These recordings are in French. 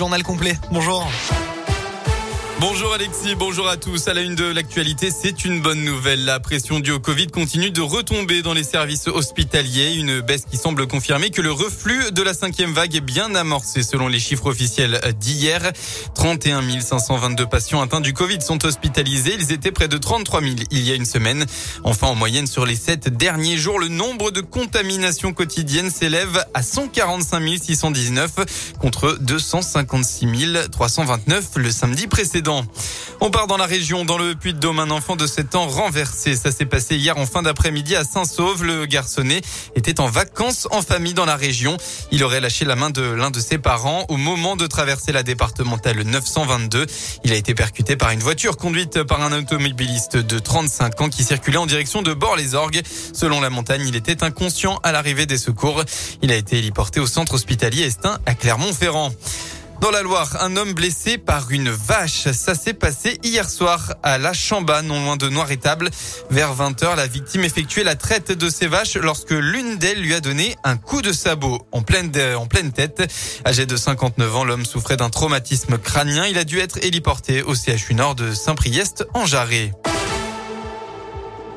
Journal complet. Bonjour. Bonjour Alexis, bonjour à tous. À la une de l'actualité, c'est une bonne nouvelle. La pression due au Covid continue de retomber dans les services hospitaliers. Une baisse qui semble confirmer que le reflux de la cinquième vague est bien amorcé selon les chiffres officiels d'hier. 31 522 patients atteints du Covid sont hospitalisés. Ils étaient près de 33 000 il y a une semaine. Enfin, en moyenne, sur les sept derniers jours, le nombre de contaminations quotidiennes s'élève à 145 619 contre 256 329 le samedi précédent. On part dans la région, dans le Puy-de-Dôme, un enfant de 7 ans renversé. Ça s'est passé hier en fin d'après-midi à Saint-Sauve. Le garçonnet était en vacances en famille dans la région. Il aurait lâché la main de l'un de ses parents au moment de traverser la départementale 922. Il a été percuté par une voiture conduite par un automobiliste de 35 ans qui circulait en direction de Bord-les-Orgues. Selon la montagne, il était inconscient à l'arrivée des secours. Il a été héliporté au centre hospitalier Estin à Clermont-Ferrand. Dans la Loire, un homme blessé par une vache. Ça s'est passé hier soir à La Chamba, non loin de Noir-Étable. Vers 20h, la victime effectuait la traite de ses vaches lorsque l'une d'elles lui a donné un coup de sabot en pleine, en pleine tête. Âgé de 59 ans, l'homme souffrait d'un traumatisme crânien. Il a dû être héliporté au CHU Nord de Saint-Priest en Jarret.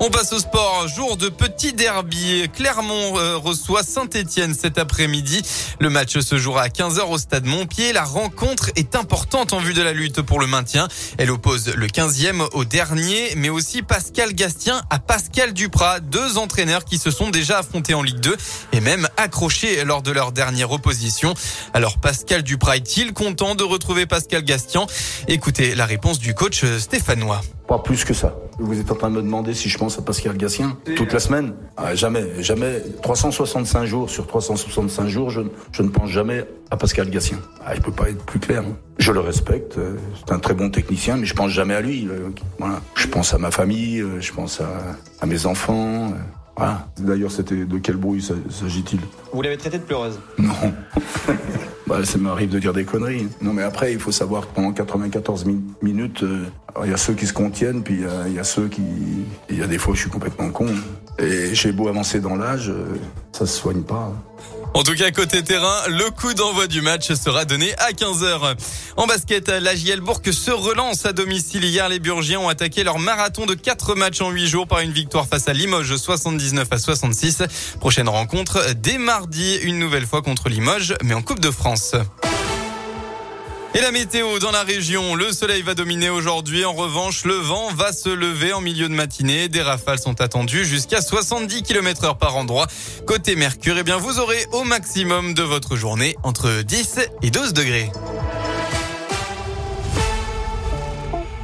On passe au sport. Jour de petit derby. Clermont euh, reçoit Saint-Etienne cet après-midi. Le match se jouera à 15h au stade Montpied. La rencontre est importante en vue de la lutte pour le maintien. Elle oppose le 15e au dernier, mais aussi Pascal Gastien à Pascal Duprat, deux entraîneurs qui se sont déjà affrontés en Ligue 2 et même accrochés lors de leur dernière opposition. Alors Pascal Duprat est-il content de retrouver Pascal Gastien? Écoutez la réponse du coach stéphanois. Pas plus que ça. Vous êtes en train de me demander si je pense à Pascal Gassien toute la semaine ah, Jamais, jamais. 365 jours sur 365 jours, je, je ne pense jamais à Pascal Gassien. Ah, il peut pas être plus clair. Hein. Je le respecte, euh, c'est un très bon technicien, mais je pense jamais à lui. Euh, voilà. Je pense à ma famille, euh, je pense à, à mes enfants. Voilà. D'ailleurs, c'était de quel bruit s'agit-il? Vous l'avez traité de pleureuse? Non. Bah, ça m'arrive de dire des conneries. Non, mais après, il faut savoir que pendant 94 minutes, euh, il y a ceux qui se contiennent, puis il y a ceux qui. Il y a des fois, je suis complètement con. Et j'ai beau avancer dans l'âge, euh, ça se soigne pas. En tout cas, côté terrain, le coup d'envoi du match sera donné à 15h. En basket, la JL Bourg se relance à domicile. Hier, les Burgiens ont attaqué leur marathon de 4 matchs en 8 jours par une victoire face à Limoges 79 à 66. Prochaine rencontre dès mardi, une nouvelle fois contre Limoges, mais en Coupe de France. Et la météo dans la région, le soleil va dominer aujourd'hui. En revanche, le vent va se lever en milieu de matinée. Des rafales sont attendues jusqu'à 70 km heure par endroit. Côté Mercure, eh bien, vous aurez au maximum de votre journée entre 10 et 12 degrés.